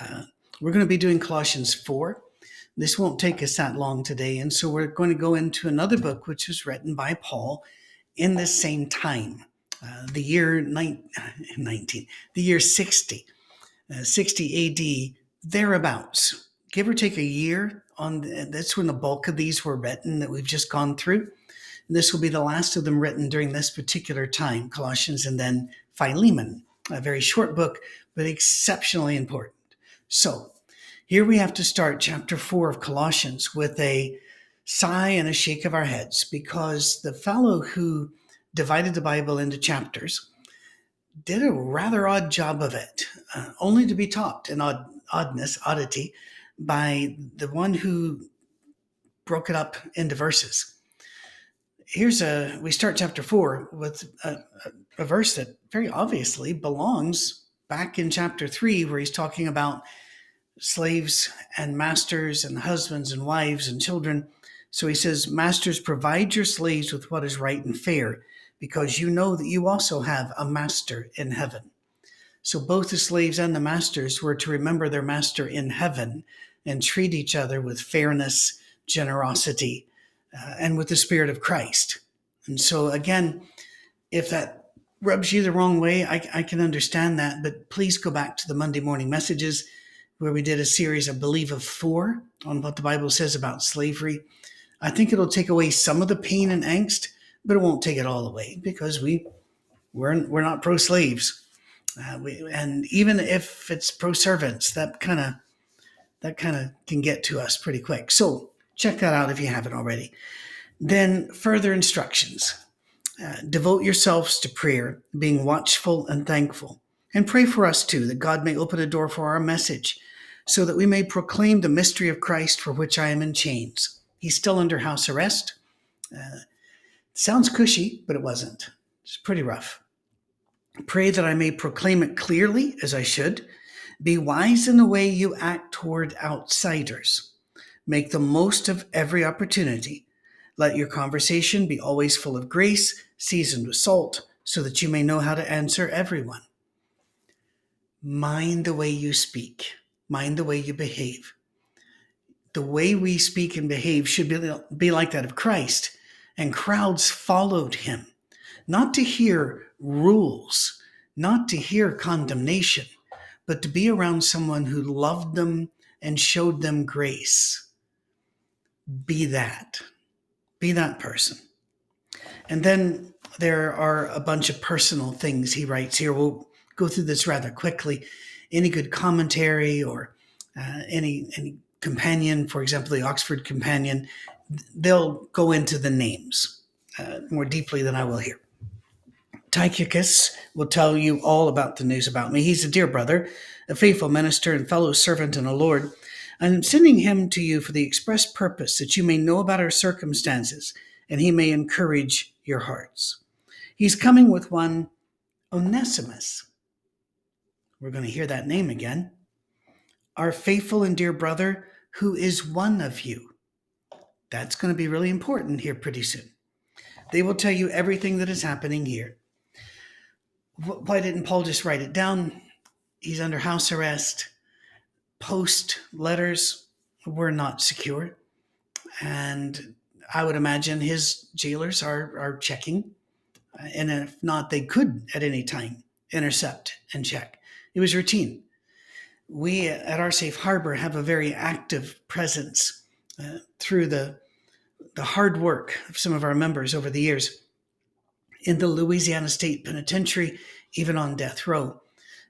Uh, we're going to be doing Colossians 4. This won't take us that long today. And so we're going to go into another book, which was written by Paul in the same time, uh, the year 19, the year 60, uh, 60 AD, thereabouts, give or take a year. On the, that's when the bulk of these were written that we've just gone through. And this will be the last of them written during this particular time, Colossians and then Philemon, a very short book, but exceptionally important. So here we have to start chapter four of Colossians with a sigh and a shake of our heads because the fellow who divided the Bible into chapters did a rather odd job of it, uh, only to be topped in odd, oddness, oddity, by the one who broke it up into verses. Here's a, we start chapter four with a, a verse that very obviously belongs back in chapter three, where he's talking about slaves and masters and husbands and wives and children. So he says, Masters, provide your slaves with what is right and fair, because you know that you also have a master in heaven. So both the slaves and the masters were to remember their master in heaven and treat each other with fairness, generosity, uh, and with the spirit of Christ. And so, again, if that rubs you the wrong way, I, I can understand that, but please go back to the Monday morning messages where we did a series, I believe, of four on what the Bible says about slavery. I think it'll take away some of the pain and angst, but it won't take it all away because we we're we're not pro slaves, uh, and even if it's pro servants, that kind of that kind of can get to us pretty quick. So check that out if you haven't already. Then further instructions: uh, devote yourselves to prayer, being watchful and thankful. And pray for us too, that God may open a door for our message, so that we may proclaim the mystery of Christ for which I am in chains. He's still under house arrest. Uh, sounds cushy, but it wasn't. It's pretty rough. Pray that I may proclaim it clearly as I should. Be wise in the way you act toward outsiders. Make the most of every opportunity. Let your conversation be always full of grace, seasoned with salt, so that you may know how to answer everyone. Mind the way you speak mind the way you behave. The way we speak and behave should be, be like that of Christ. And crowds followed him, not to hear rules, not to hear condemnation, but to be around someone who loved them and showed them grace. Be that. Be that person. And then there are a bunch of personal things he writes here. We'll go through this rather quickly any good commentary or uh, any any companion, for example, the Oxford Companion, they'll go into the names uh, more deeply than I will here. Tychicus will tell you all about the news about me. He's a dear brother, a faithful minister and fellow servant in the Lord. I'm sending him to you for the express purpose that you may know about our circumstances and he may encourage your hearts. He's coming with one Onesimus, we're going to hear that name again. Our faithful and dear brother, who is one of you. That's going to be really important here pretty soon. They will tell you everything that is happening here. Why didn't Paul just write it down? He's under house arrest. Post letters were not secure. And I would imagine his jailers are, are checking. And if not, they could at any time intercept and check. It was routine. We at our safe harbor have a very active presence uh, through the the hard work of some of our members over the years in the Louisiana State Penitentiary, even on death row.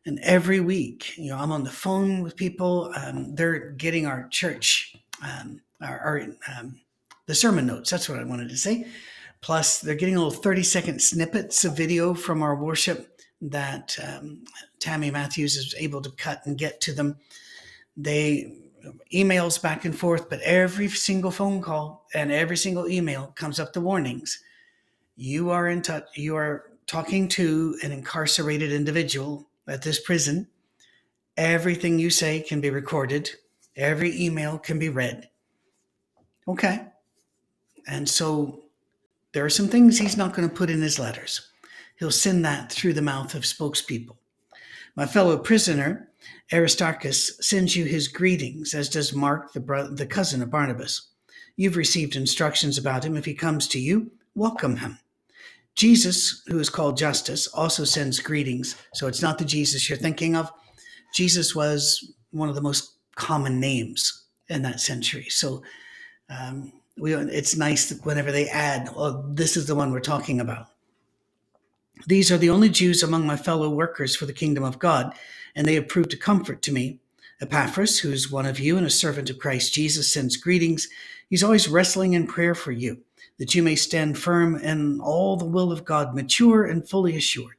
And every week, you know, I'm on the phone with people. Um, they're getting our church, um, our, our um, the sermon notes. That's what I wanted to say. Plus, they're getting little 30 second snippets of video from our worship that um, Tammy Matthews is able to cut and get to them. They emails back and forth, but every single phone call and every single email comes up the warnings. You are in touch. You are talking to an incarcerated individual at this prison. Everything you say can be recorded. Every email can be read. Okay. And so there are some things he's not going to put in his letters. He'll send that through the mouth of spokespeople. My fellow prisoner, Aristarchus, sends you his greetings, as does Mark, the, bro- the cousin of Barnabas. You've received instructions about him. If he comes to you, welcome him. Jesus, who is called Justus, also sends greetings. So it's not the Jesus you're thinking of. Jesus was one of the most common names in that century. So um, we, it's nice whenever they add, oh, this is the one we're talking about. These are the only Jews among my fellow workers for the kingdom of God, and they have proved a comfort to me. Epaphras, who is one of you and a servant of Christ Jesus, sends greetings. He's always wrestling in prayer for you, that you may stand firm in all the will of God, mature and fully assured.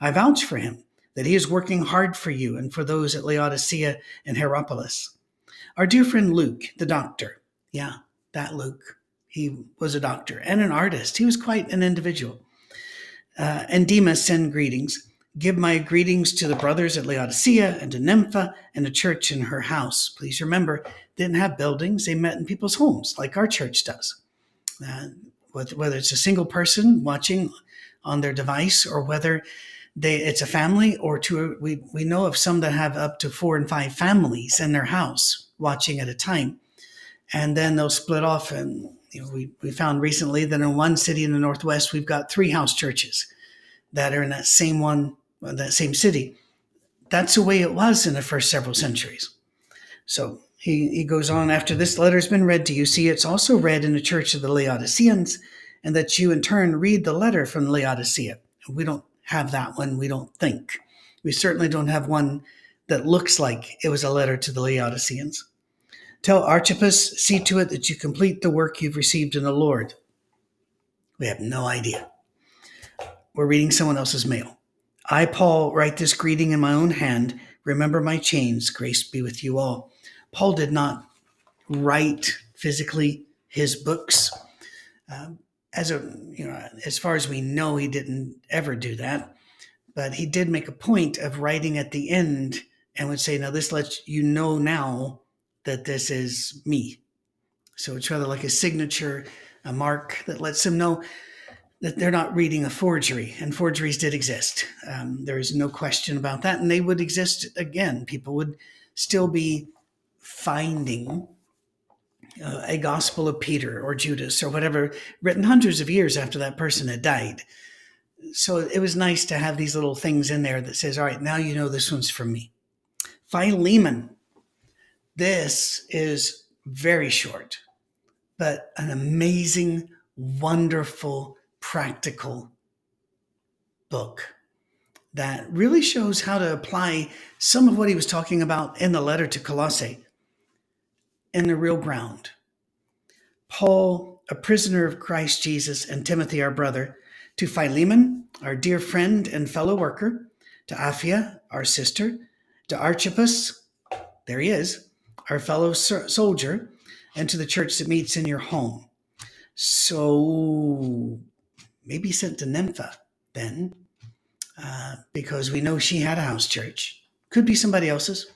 I vouch for him that he is working hard for you and for those at Laodicea and Hierapolis. Our dear friend Luke, the doctor, yeah, that Luke, he was a doctor and an artist. He was quite an individual. Uh, and Demas send greetings. Give my greetings to the brothers at Laodicea and to Nympha and the church in her house. Please remember, didn't have buildings, they met in people's homes, like our church does. Uh, whether it's a single person watching on their device or whether they it's a family or two we, we know of some that have up to four and five families in their house watching at a time. And then they'll split off and you know, we, we found recently that in one city in the northwest we've got three house churches that are in that same one that same city. That's the way it was in the first several centuries. So he, he goes on after this letter has been read to you see it's also read in the church of the laodiceans and that you in turn read the letter from laodicea we don't have that one we don't think we certainly don't have one that looks like it was a letter to the laodiceans Tell Archippus, see to it that you complete the work you've received in the Lord. We have no idea. We're reading someone else's mail. I, Paul, write this greeting in my own hand. Remember my chains. Grace be with you all. Paul did not write physically his books. Um, as a you know, as far as we know, he didn't ever do that. But he did make a point of writing at the end and would say, "Now this lets you know now that this is me. So it's rather like a signature, a mark that lets them know that they're not reading a forgery. And forgeries did exist. Um, there is no question about that. And they would exist again. People would still be finding uh, a Gospel of Peter or Judas or whatever written hundreds of years after that person had died. So it was nice to have these little things in there that says, all right, now you know this one's from me. Philemon this is very short, but an amazing, wonderful, practical book that really shows how to apply some of what he was talking about in the letter to Colossae in the real ground. Paul, a prisoner of Christ Jesus, and Timothy, our brother, to Philemon, our dear friend and fellow worker, to Apphia, our sister, to Archippus, there he is, our fellow soldier, and to the church that meets in your home. So maybe sent to Nympha then, uh, because we know she had a house church. Could be somebody else's.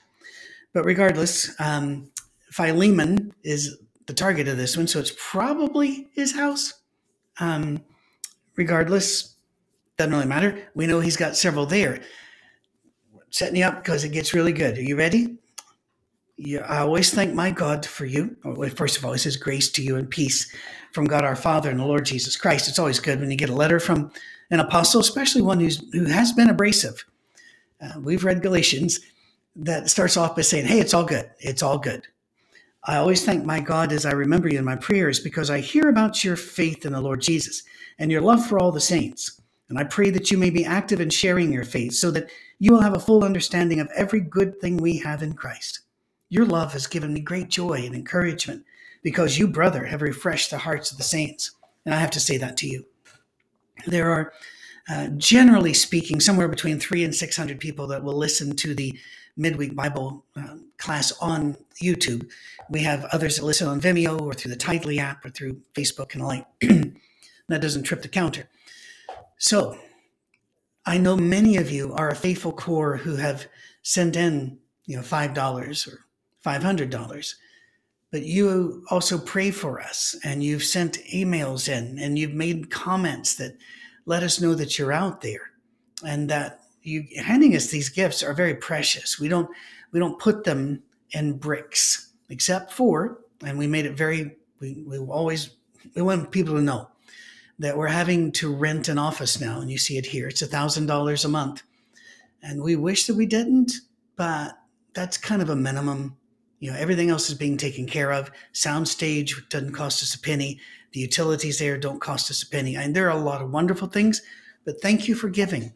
But regardless, um, Philemon is the target of this one, so it's probably his house. Um, regardless, doesn't really matter. We know he's got several there. Setting you up because it gets really good. Are you ready? Yeah, I always thank my God for you. First of all, he says grace to you and peace from God our Father and the Lord Jesus Christ. It's always good when you get a letter from an apostle, especially one who's who has been abrasive. Uh, we've read Galatians that starts off by saying, "Hey, it's all good. It's all good." I always thank my God as I remember you in my prayers because I hear about your faith in the Lord Jesus and your love for all the saints. And I pray that you may be active in sharing your faith so that you will have a full understanding of every good thing we have in Christ. Your love has given me great joy and encouragement because you, brother, have refreshed the hearts of the saints. And I have to say that to you. There are, uh, generally speaking, somewhere between three and 600 people that will listen to the midweek Bible uh, class on YouTube. We have others that listen on Vimeo or through the Tithely app or through Facebook and the like. that doesn't trip the counter. So I know many of you are a faithful core who have sent in, you know, $5 or $500. But you also pray for us and you've sent emails in and you've made comments that let us know that you're out there and that you handing us these gifts are very precious. We don't we don't put them in bricks, except for, and we made it very we, we always we want people to know that we're having to rent an office now, and you see it here. It's a thousand dollars a month, and we wish that we didn't, but that's kind of a minimum. You know, everything else is being taken care of. Soundstage doesn't cost us a penny. The utilities there don't cost us a penny. And there are a lot of wonderful things, but thank you for giving.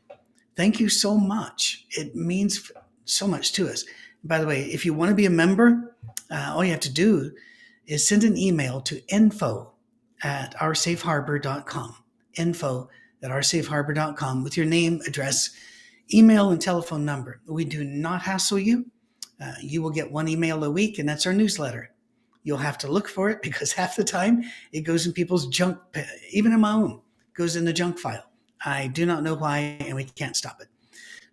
Thank you so much. It means so much to us. By the way, if you want to be a member, uh, all you have to do is send an email to info at oursafeharbor.com. Info at oursafeharbor.com with your name, address, email, and telephone number. We do not hassle you. Uh, you will get one email a week, and that's our newsletter. You'll have to look for it because half the time it goes in people's junk, even in my own, goes in the junk file. I do not know why, and we can't stop it.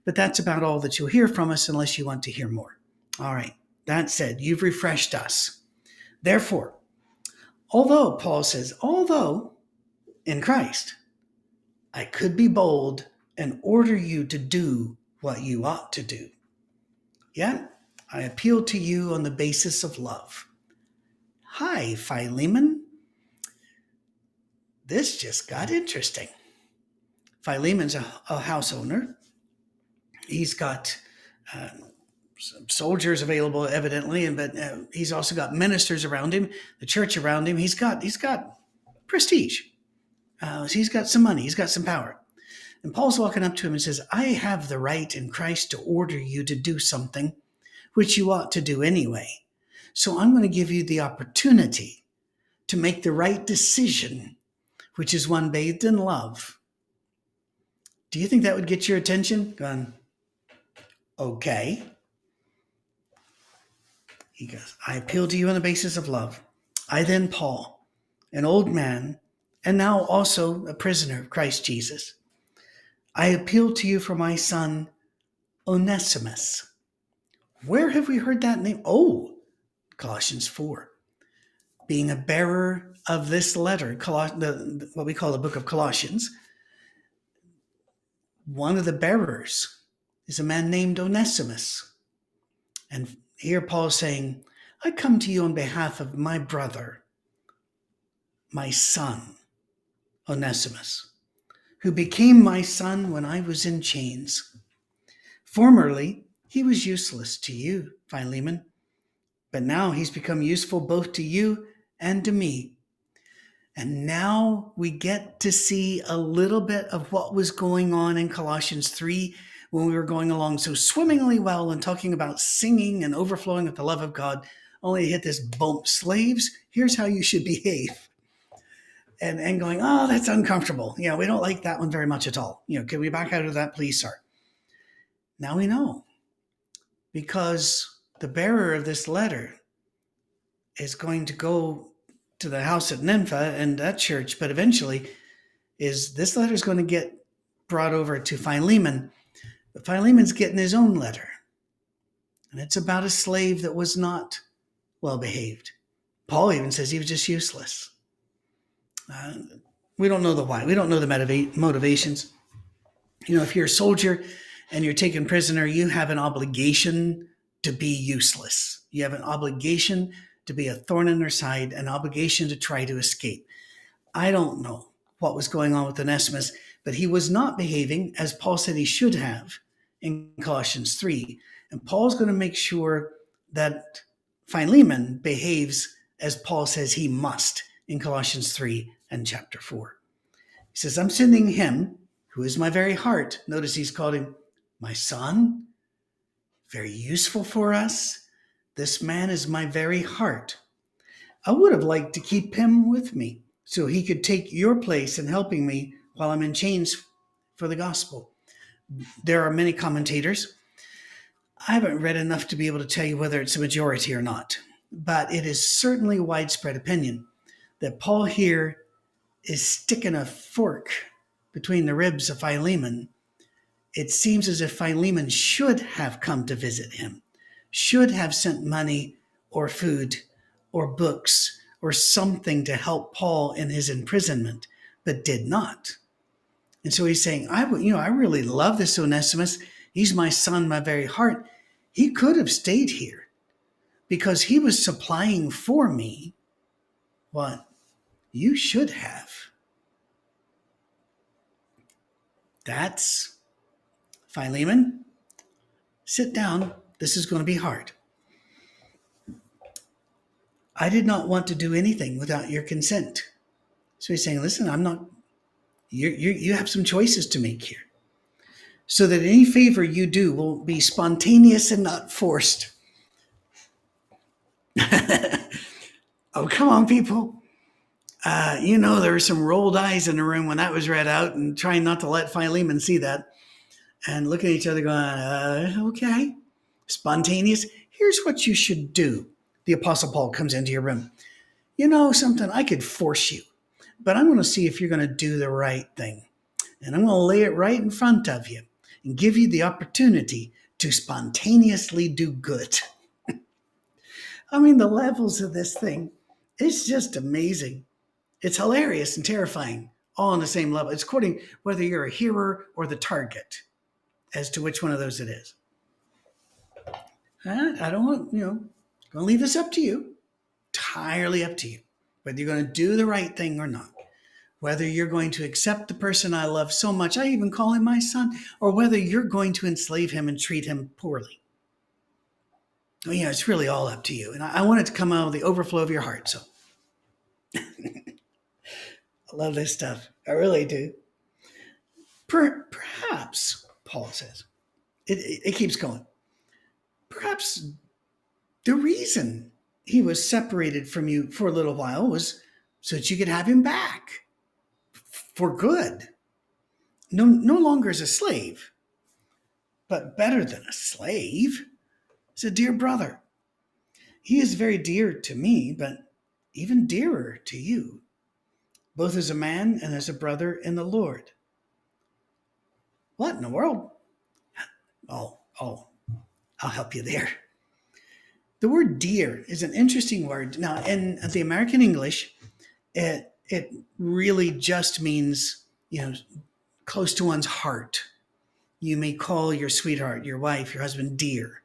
But that's about all that you'll hear from us unless you want to hear more. All right. That said, you've refreshed us. Therefore, although, Paul says, although in Christ, I could be bold and order you to do what you ought to do. Yet, I appeal to you on the basis of love. Hi, Philemon. This just got interesting. Philemon's a, a house owner. He's got uh, soldiers available, evidently, and but uh, he's also got ministers around him, the church around him. He's got he's got prestige. Uh, he's got some money. He's got some power. And Paul's walking up to him and says, "I have the right in Christ to order you to do something, which you ought to do anyway. So I'm going to give you the opportunity to make the right decision, which is one bathed in love." Do you think that would get your attention? Gone. Okay. He goes, I appeal to you on the basis of love. I then, Paul, an old man, and now also a prisoner of Christ Jesus, I appeal to you for my son, Onesimus. Where have we heard that name? Oh, Colossians 4. Being a bearer of this letter, the, what we call the book of Colossians, one of the bearers is a man named Onesimus. And here Paul is saying, I come to you on behalf of my brother, my son, Onesimus, who became my son when I was in chains. Formerly, he was useless to you, Philemon, but now he's become useful both to you and to me. And now we get to see a little bit of what was going on in Colossians 3 when we were going along so swimmingly well and talking about singing and overflowing with the love of God, only to hit this bump slaves, here's how you should behave. And, and going, oh, that's uncomfortable. Yeah, we don't like that one very much at all. You know, can we back out of that, please, sir? Now we know because the bearer of this letter is going to go to the house at Nympha and that church, but eventually is this letter is going to get brought over to Philemon but Philemon's getting his own letter. And it's about a slave that was not well behaved. Paul even says he was just useless. Uh, we don't know the why. We don't know the motiva- motivations. You know, if you're a soldier and you're taken prisoner, you have an obligation to be useless. You have an obligation to be a thorn in their side, an obligation to try to escape. I don't know what was going on with Onesimus but he was not behaving as Paul said he should have in Colossians 3. And Paul's going to make sure that Philemon behaves as Paul says he must in Colossians 3 and chapter 4. He says, I'm sending him, who is my very heart. Notice he's called him my son, very useful for us. This man is my very heart. I would have liked to keep him with me so he could take your place in helping me while I'm in chains for the gospel. There are many commentators. I haven't read enough to be able to tell you whether it's a majority or not, but it is certainly widespread opinion that Paul here is sticking a fork between the ribs of Philemon. It seems as if Philemon should have come to visit him, should have sent money or food or books or something to help Paul in his imprisonment, but did not. And so he's saying, I you know, I really love this Onesimus. He's my son, my very heart. He could have stayed here because he was supplying for me what you should have. That's Philemon. Sit down. This is going to be hard. I did not want to do anything without your consent. So he's saying, listen, I'm not, you, you, you have some choices to make here. So that any favor you do will be spontaneous and not forced. oh, come on, people. Uh, you know, there were some rolled eyes in the room when that was read out and trying not to let Philemon see that and looking at each other going, uh, okay, spontaneous. Here's what you should do. The Apostle Paul comes into your room. You know something? I could force you, but I'm going to see if you're going to do the right thing. And I'm going to lay it right in front of you and give you the opportunity to spontaneously do good. I mean, the levels of this thing, it's just amazing. It's hilarious and terrifying, all on the same level. It's quoting whether you're a hearer or the target as to which one of those it is. I don't want, you know, I'm going to leave this up to you, entirely up to you, whether you're going to do the right thing or not, whether you're going to accept the person I love so much, I even call him my son, or whether you're going to enslave him and treat him poorly. Oh, yeah, it's really all up to you. And I, want it to come out of the overflow of your heart. So I love this stuff. I really do. Per, perhaps Paul says. It, it, it keeps going. Perhaps the reason he was separated from you for a little while was so that you could have him back for good. No, no longer as a slave, but better than a slave. As a dear brother. He is very dear to me, but even dearer to you, both as a man and as a brother in the Lord. What in the world? Oh, oh, I'll help you there. The word dear is an interesting word. Now, in the American English, it it really just means, you know, close to one's heart. You may call your sweetheart, your wife, your husband dear.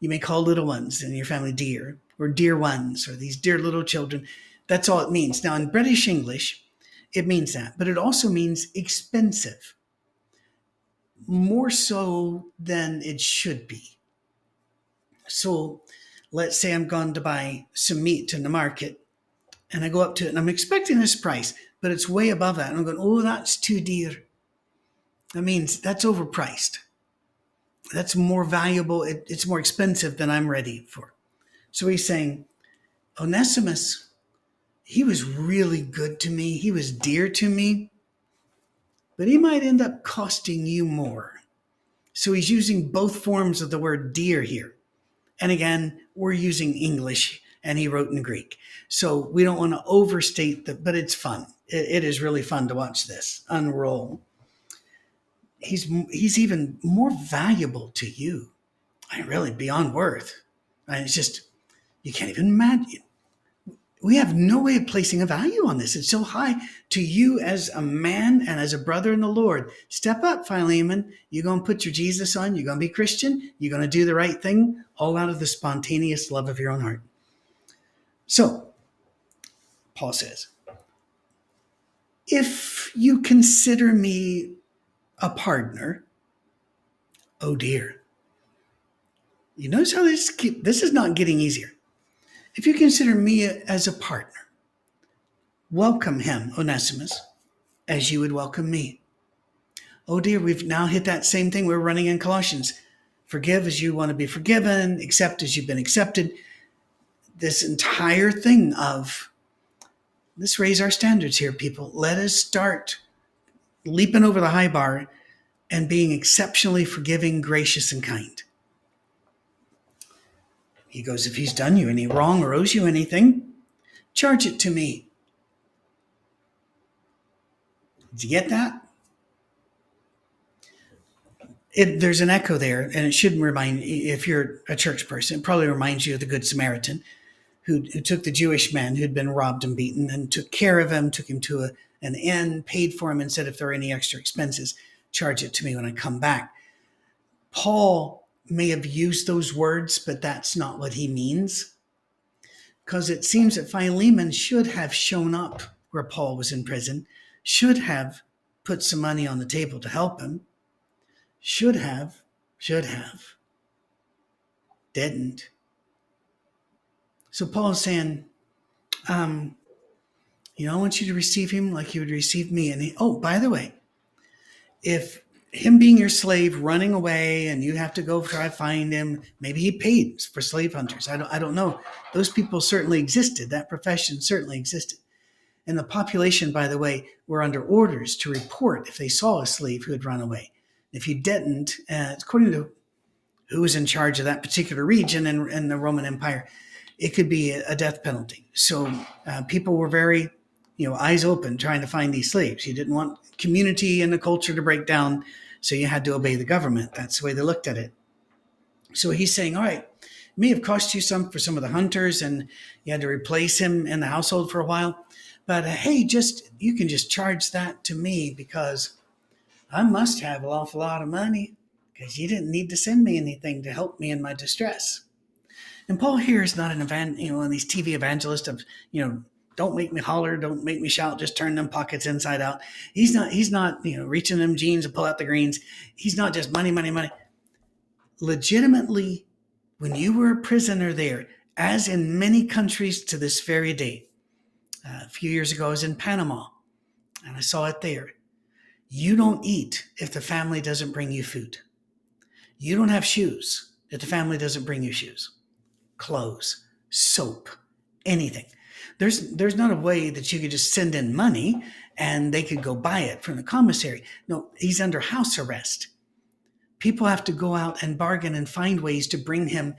You may call little ones in your family dear or dear ones or these dear little children. That's all it means. Now, in British English, it means that, but it also means expensive more so than it should be. So let's say I'm going to buy some meat in the market and I go up to it and I'm expecting this price, but it's way above that. And I'm going, oh, that's too dear. That means that's overpriced. That's more valuable. It, it's more expensive than I'm ready for. So he's saying, Onesimus, he was really good to me. He was dear to me but he might end up costing you more. So he's using both forms of the word dear here. And again, we're using English and he wrote in Greek. So we don't want to overstate that, but it's fun. It, it is really fun to watch this unroll. He's, he's even more valuable to you. I mean, really beyond worth. I mean, it's just, you can't even imagine we have no way of placing a value on this. It's so high to you as a man and as a brother in the Lord. Step up, Philemon. You're going to put your Jesus on. You're going to be Christian. You're going to do the right thing, all out of the spontaneous love of your own heart. So, Paul says, if you consider me a partner, oh dear. You notice how this keep, this is not getting easier. If you consider me as a partner, welcome him, Onesimus, as you would welcome me. Oh dear, we've now hit that same thing we're running in Colossians. Forgive as you want to be forgiven, accept as you've been accepted. This entire thing of let's raise our standards here, people. Let us start leaping over the high bar and being exceptionally forgiving, gracious, and kind. He goes, If he's done you any wrong or owes you anything, charge it to me. Did you get that? It, there's an echo there, and it shouldn't remind if you're a church person, it probably reminds you of the Good Samaritan who, who took the Jewish man who'd been robbed and beaten and took care of him, took him to a, an inn, paid for him, and said, if there are any extra expenses, charge it to me when I come back. Paul may have used those words, but that's not what he means. Because it seems that Philemon should have shown up where Paul was in prison, should have put some money on the table to help him, should have, should have, didn't. So Paul's saying, um, you know, I want you to receive him like you would receive me. And he, oh, by the way, if him being your slave running away and you have to go try to find him, maybe he paid for slave hunters. I don't, I don't know. Those people certainly existed. That profession certainly existed. And the population, by the way, were under orders to report if they saw a slave who had run away. If you didn't, uh, according to who was in charge of that particular region in, in the Roman Empire, it could be a death penalty. So uh, people were very, you know, eyes open trying to find these slaves. You didn't want community and the culture to break down, so you had to obey the government. That's the way they looked at it. So he's saying, all right, it may have cost you some for some of the hunters, and you had to replace him in the household for a while. But uh, hey, just you can just charge that to me because I must have an awful lot of money because you didn't need to send me anything to help me in my distress. And Paul here is not an event, you know, one of these TV evangelists of, you know, don't make me holler, don't make me shout, just turn them pockets inside out. He's not, he's not, you know, reaching them jeans and pull out the greens. He's not just money, money, money. Legitimately, when you were a prisoner there, as in many countries to this very day, uh, a few years ago, I was in Panama and I saw it there. You don't eat if the family doesn't bring you food. You don't have shoes if the family doesn't bring you shoes, clothes, soap, anything. There's there's not a way that you could just send in money and they could go buy it from the commissary. No, he's under house arrest. People have to go out and bargain and find ways to bring him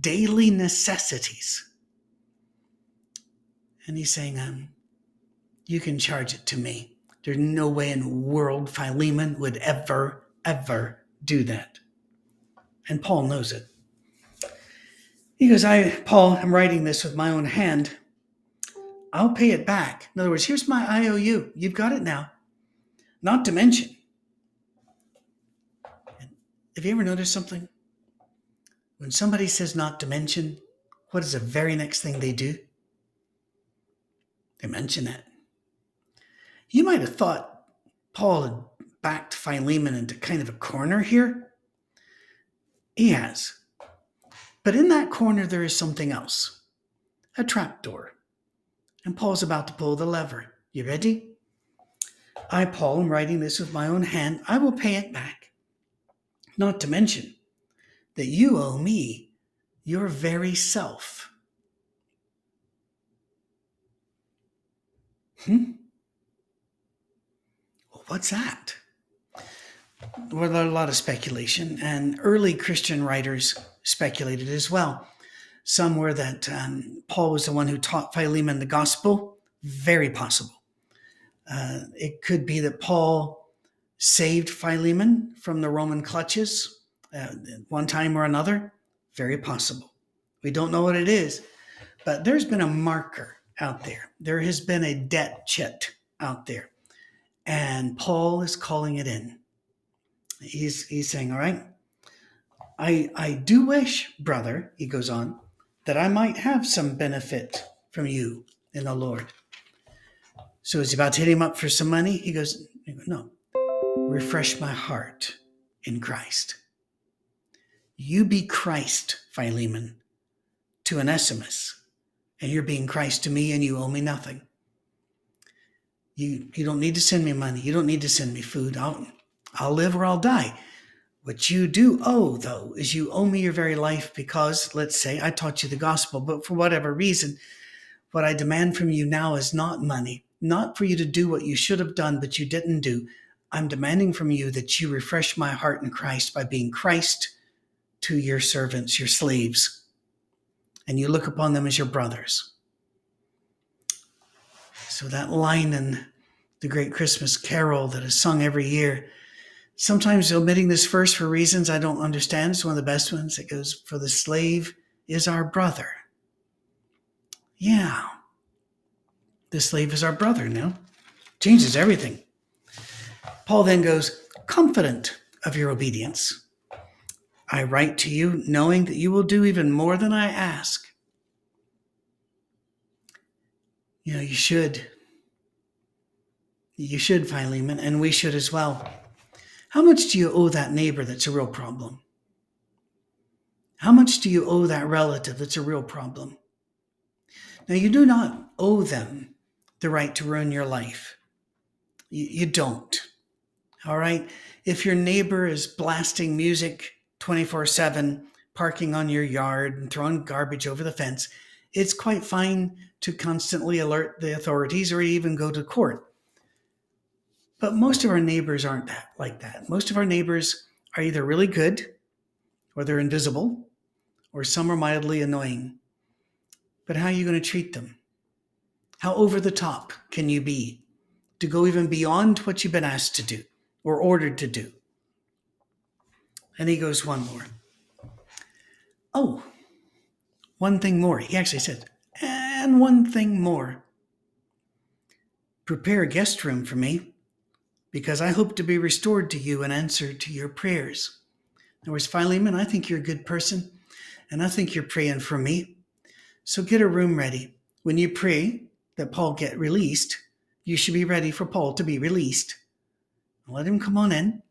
daily necessities. And he's saying, um, you can charge it to me. There's no way in the world Philemon would ever, ever do that. And Paul knows it. He goes, I, Paul, I'm writing this with my own hand. I'll pay it back. In other words, here's my IOU. You've got it now. Not to mention, have you ever noticed something? When somebody says not to mention, what is the very next thing they do? They mention it. You might have thought Paul had backed Philemon into kind of a corner here. He has. But in that corner, there is something else a trapdoor. And Paul's about to pull the lever. You ready? I, Paul, am writing this with my own hand. I will pay it back. Not to mention that you owe me your very self. Hmm? Well, what's that? Well, a lot of speculation, and early Christian writers speculated as well. Some were that um, Paul was the one who taught Philemon the gospel. Very possible. Uh, it could be that Paul saved Philemon from the Roman clutches uh, one time or another. Very possible. We don't know what it is, but there's been a marker out there. There has been a debt chit out there, and Paul is calling it in. He's he's saying, "All right, I I do wish, brother," he goes on, that I might have some benefit from you in the Lord. So he's about to hit him up for some money. He goes, No, refresh my heart in Christ. You be Christ, Philemon, to Onesimus, and you're being Christ to me, and you owe me nothing. You, you don't need to send me money. You don't need to send me food. I'll, I'll live or I'll die. What you do owe, though, is you owe me your very life because, let's say, I taught you the gospel, but for whatever reason, what I demand from you now is not money, not for you to do what you should have done, but you didn't do. I'm demanding from you that you refresh my heart in Christ by being Christ to your servants, your slaves, and you look upon them as your brothers. So, that line in the great Christmas carol that is sung every year sometimes omitting this verse for reasons I don't understand. It's one of the best ones. It goes, For the slave is our brother. Yeah. The slave is our brother now. Changes everything. Paul then goes, confident of your obedience. I write to you knowing that you will do even more than I ask. You know, you should. You should, Philemon, and we should as well. How much do you owe that neighbor that's a real problem? How much do you owe that relative that's a real problem? Now, you do not owe them the right to ruin your life. You, you don't. All right? If your neighbor is blasting music 24 7, parking on your yard and throwing garbage over the fence, it's quite fine to constantly alert the authorities or even go to court. But most of our neighbors aren't that, like that. Most of our neighbors are either really good or they're invisible or some are mildly annoying. But how are you going to treat them? How over the top can you be to go even beyond what you've been asked to do or ordered to do? And he goes one more. Oh, one thing more. He actually said, and one thing more. Prepare a guest room for me, because I hope to be restored to you in answer to your prayers. In other words, Philemon, I think you're a good person, and I think you're praying for me. So get a room ready. When you pray that Paul get released, you should be ready for Paul to be released. Let him come on in,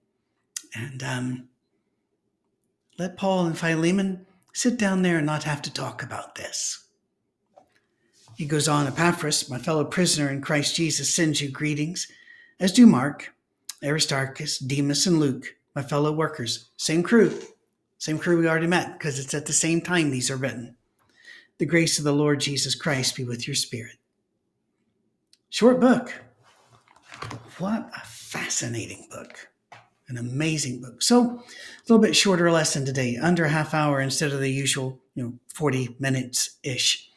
and um, let Paul and Philemon sit down there and not have to talk about this. He goes on, Epaphras, my fellow prisoner in Christ Jesus, sends you greetings, as do Mark, Aristarchus, Demas, and Luke, my fellow workers. Same crew, same crew we already met, because it's at the same time these are written. The grace of the Lord Jesus Christ be with your spirit. Short book. What a fascinating book an amazing book. So a little bit shorter lesson today, under a half hour instead of the usual, you know, 40 minutes ish.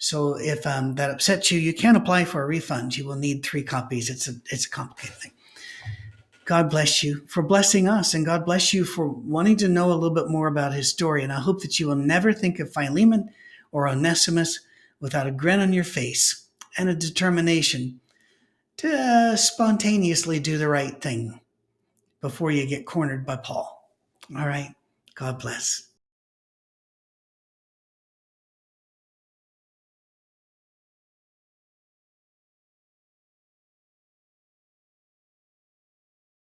So if um, that upsets you, you can apply for a refund. You will need three copies. It's a it's a complicated thing. God bless you for blessing us, and God bless you for wanting to know a little bit more about his story. And I hope that you will never think of Philemon or Onesimus without a grin on your face and a determination to spontaneously do the right thing before you get cornered by Paul. All right. God bless.